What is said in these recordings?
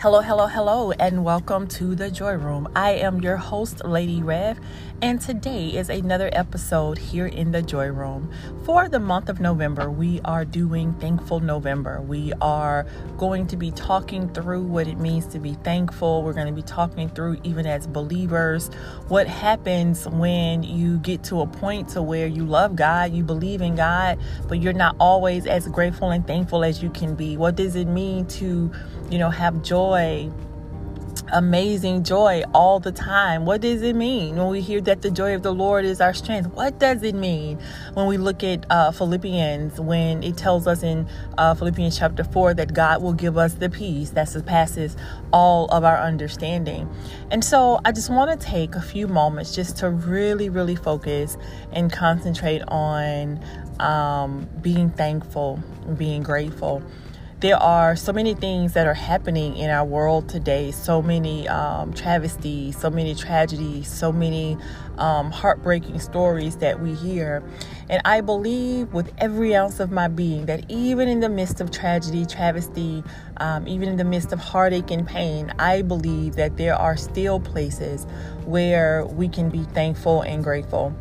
Hello, hello, hello, and welcome to the Joy Room. I am your host, Lady Rev, and today is another episode here in the Joy Room. For the month of November, we are doing Thankful November. We are going to be talking through what it means to be thankful. We're going to be talking through, even as believers, what happens when you get to a point to where you love God, you believe in God, but you're not always as grateful and thankful as you can be. What does it mean to you know, have joy, amazing joy all the time. What does it mean when we hear that the joy of the Lord is our strength? What does it mean when we look at uh, Philippians, when it tells us in uh, Philippians chapter 4 that God will give us the peace that surpasses all of our understanding? And so I just want to take a few moments just to really, really focus and concentrate on um, being thankful, being grateful there are so many things that are happening in our world today. So many um, travesties so many tragedies so many um, heartbreaking stories that we hear. And i believe with every ounce of my being that even in the midst of tragedy travesty um, even in the midst of heartache and pain i believe that there are still places where we can be thankful and grateful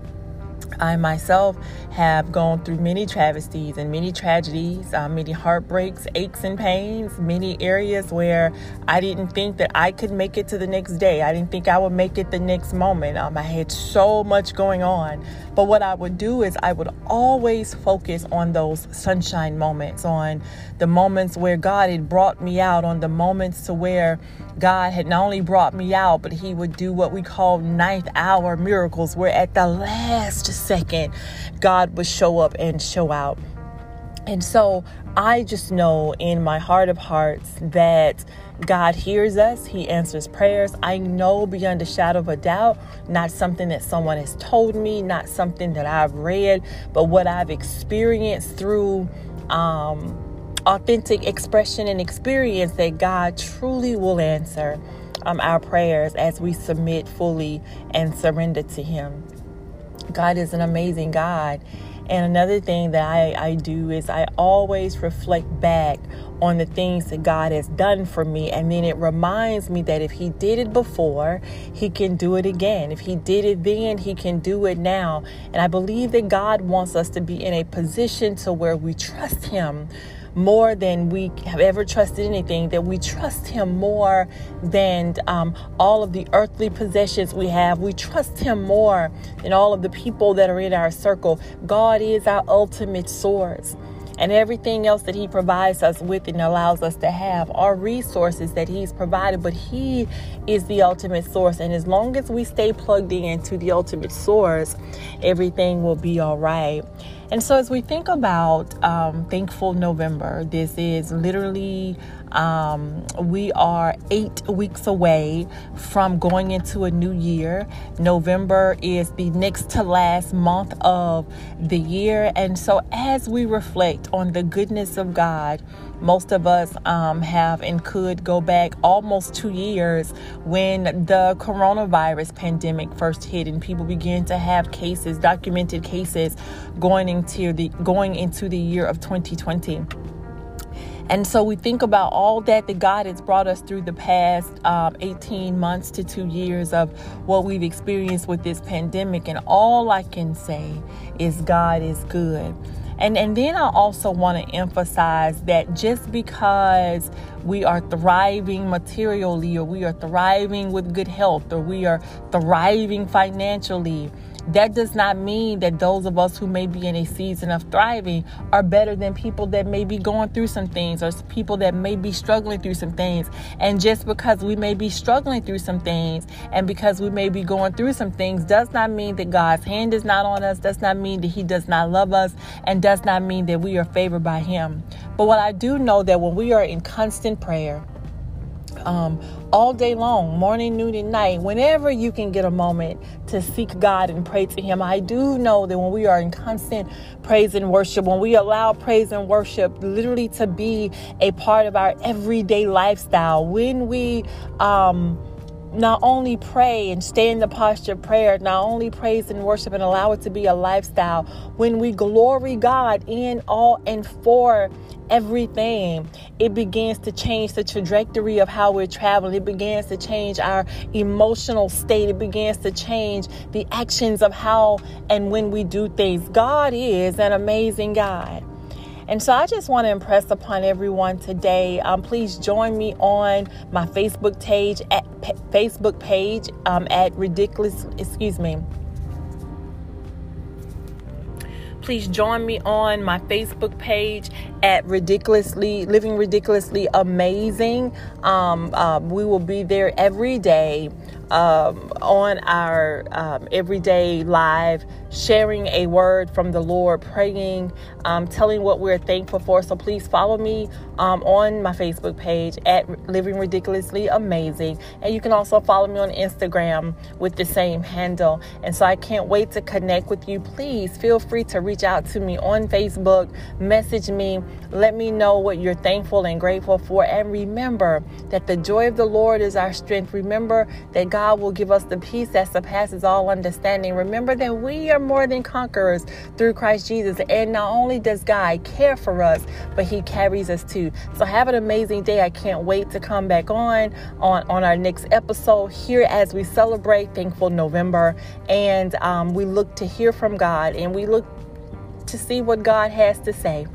I myself have gone through many travesties and many tragedies, uh, many heartbreaks, aches, and pains, many areas where I didn't think that I could make it to the next day. I didn't think I would make it the next moment. Um, I had so much going on. But what I would do is I would always focus on those sunshine moments, on the moments where God had brought me out, on the moments to where God had not only brought me out, but He would do what we call ninth hour miracles, where at the last second, God would show up and show out. And so I just know in my heart of hearts that God hears us, He answers prayers. I know beyond a shadow of a doubt, not something that someone has told me, not something that I've read, but what I've experienced through um, authentic expression and experience that God truly will answer um, our prayers as we submit fully and surrender to Him. God is an amazing God. And another thing that I, I do is I always reflect back on the things that God has done for me. And then it reminds me that if He did it before, He can do it again. If He did it then, He can do it now. And I believe that God wants us to be in a position to where we trust Him more than we have ever trusted anything, that we trust Him more than um, all of the earthly possessions we have. We trust Him more than all of the people that are in our circle. God is our ultimate source and everything else that He provides us with and allows us to have are resources that He's provided, but He is the ultimate source. And as long as we stay plugged in to the ultimate source, everything will be all right. And so, as we think about um, Thankful November, this is literally, um, we are eight weeks away from going into a new year. November is the next to last month of the year. And so, as we reflect on the goodness of God, most of us um, have and could go back almost two years when the coronavirus pandemic first hit and people began to have cases, documented cases, going into the going into the year of 2020. And so we think about all that that God has brought us through the past um, 18 months to two years of what we've experienced with this pandemic. And all I can say is God is good. And, and then I also want to emphasize that just because we are thriving materially or we are thriving with good health or we are thriving financially, that does not mean that those of us who may be in a season of thriving are better than people that may be going through some things or people that may be struggling through some things. And just because we may be struggling through some things and because we may be going through some things does not mean that God's hand is not on us, does not mean that He does not love us, and does not mean that we are favored by Him. But what I do know that when we are in constant prayer, um, all day long, morning, noon, and night, whenever you can get a moment to seek God and pray to Him. I do know that when we are in constant praise and worship, when we allow praise and worship literally to be a part of our everyday lifestyle, when we, um, not only pray and stay in the posture of prayer, not only praise and worship and allow it to be a lifestyle, when we glory God in all and for everything. It begins to change the trajectory of how we're traveling. It begins to change our emotional state. It begins to change the actions of how and when we do things. God is an amazing God. And so I just want to impress upon everyone today. Um, please join me on my Facebook page at Facebook page um, at ridiculous. Excuse me. Please join me on my Facebook page at ridiculously living ridiculously amazing. Um, uh, we will be there every day um, on our um, everyday live, sharing a word from the Lord, praying, um, telling what we're thankful for. So please follow me um, on my Facebook page at Living Ridiculously Amazing. And you can also follow me on Instagram with the same handle. And so I can't wait to connect with you. Please feel free to reach out to me on Facebook, message me, let me know what you're thankful and grateful for. And remember that the joy of the Lord is our strength. Remember that God God will give us the peace that surpasses all understanding. Remember that we are more than conquerors through Christ Jesus. And not only does God care for us, but He carries us too. So have an amazing day. I can't wait to come back on on, on our next episode here as we celebrate Thankful November. And um, we look to hear from God and we look to see what God has to say.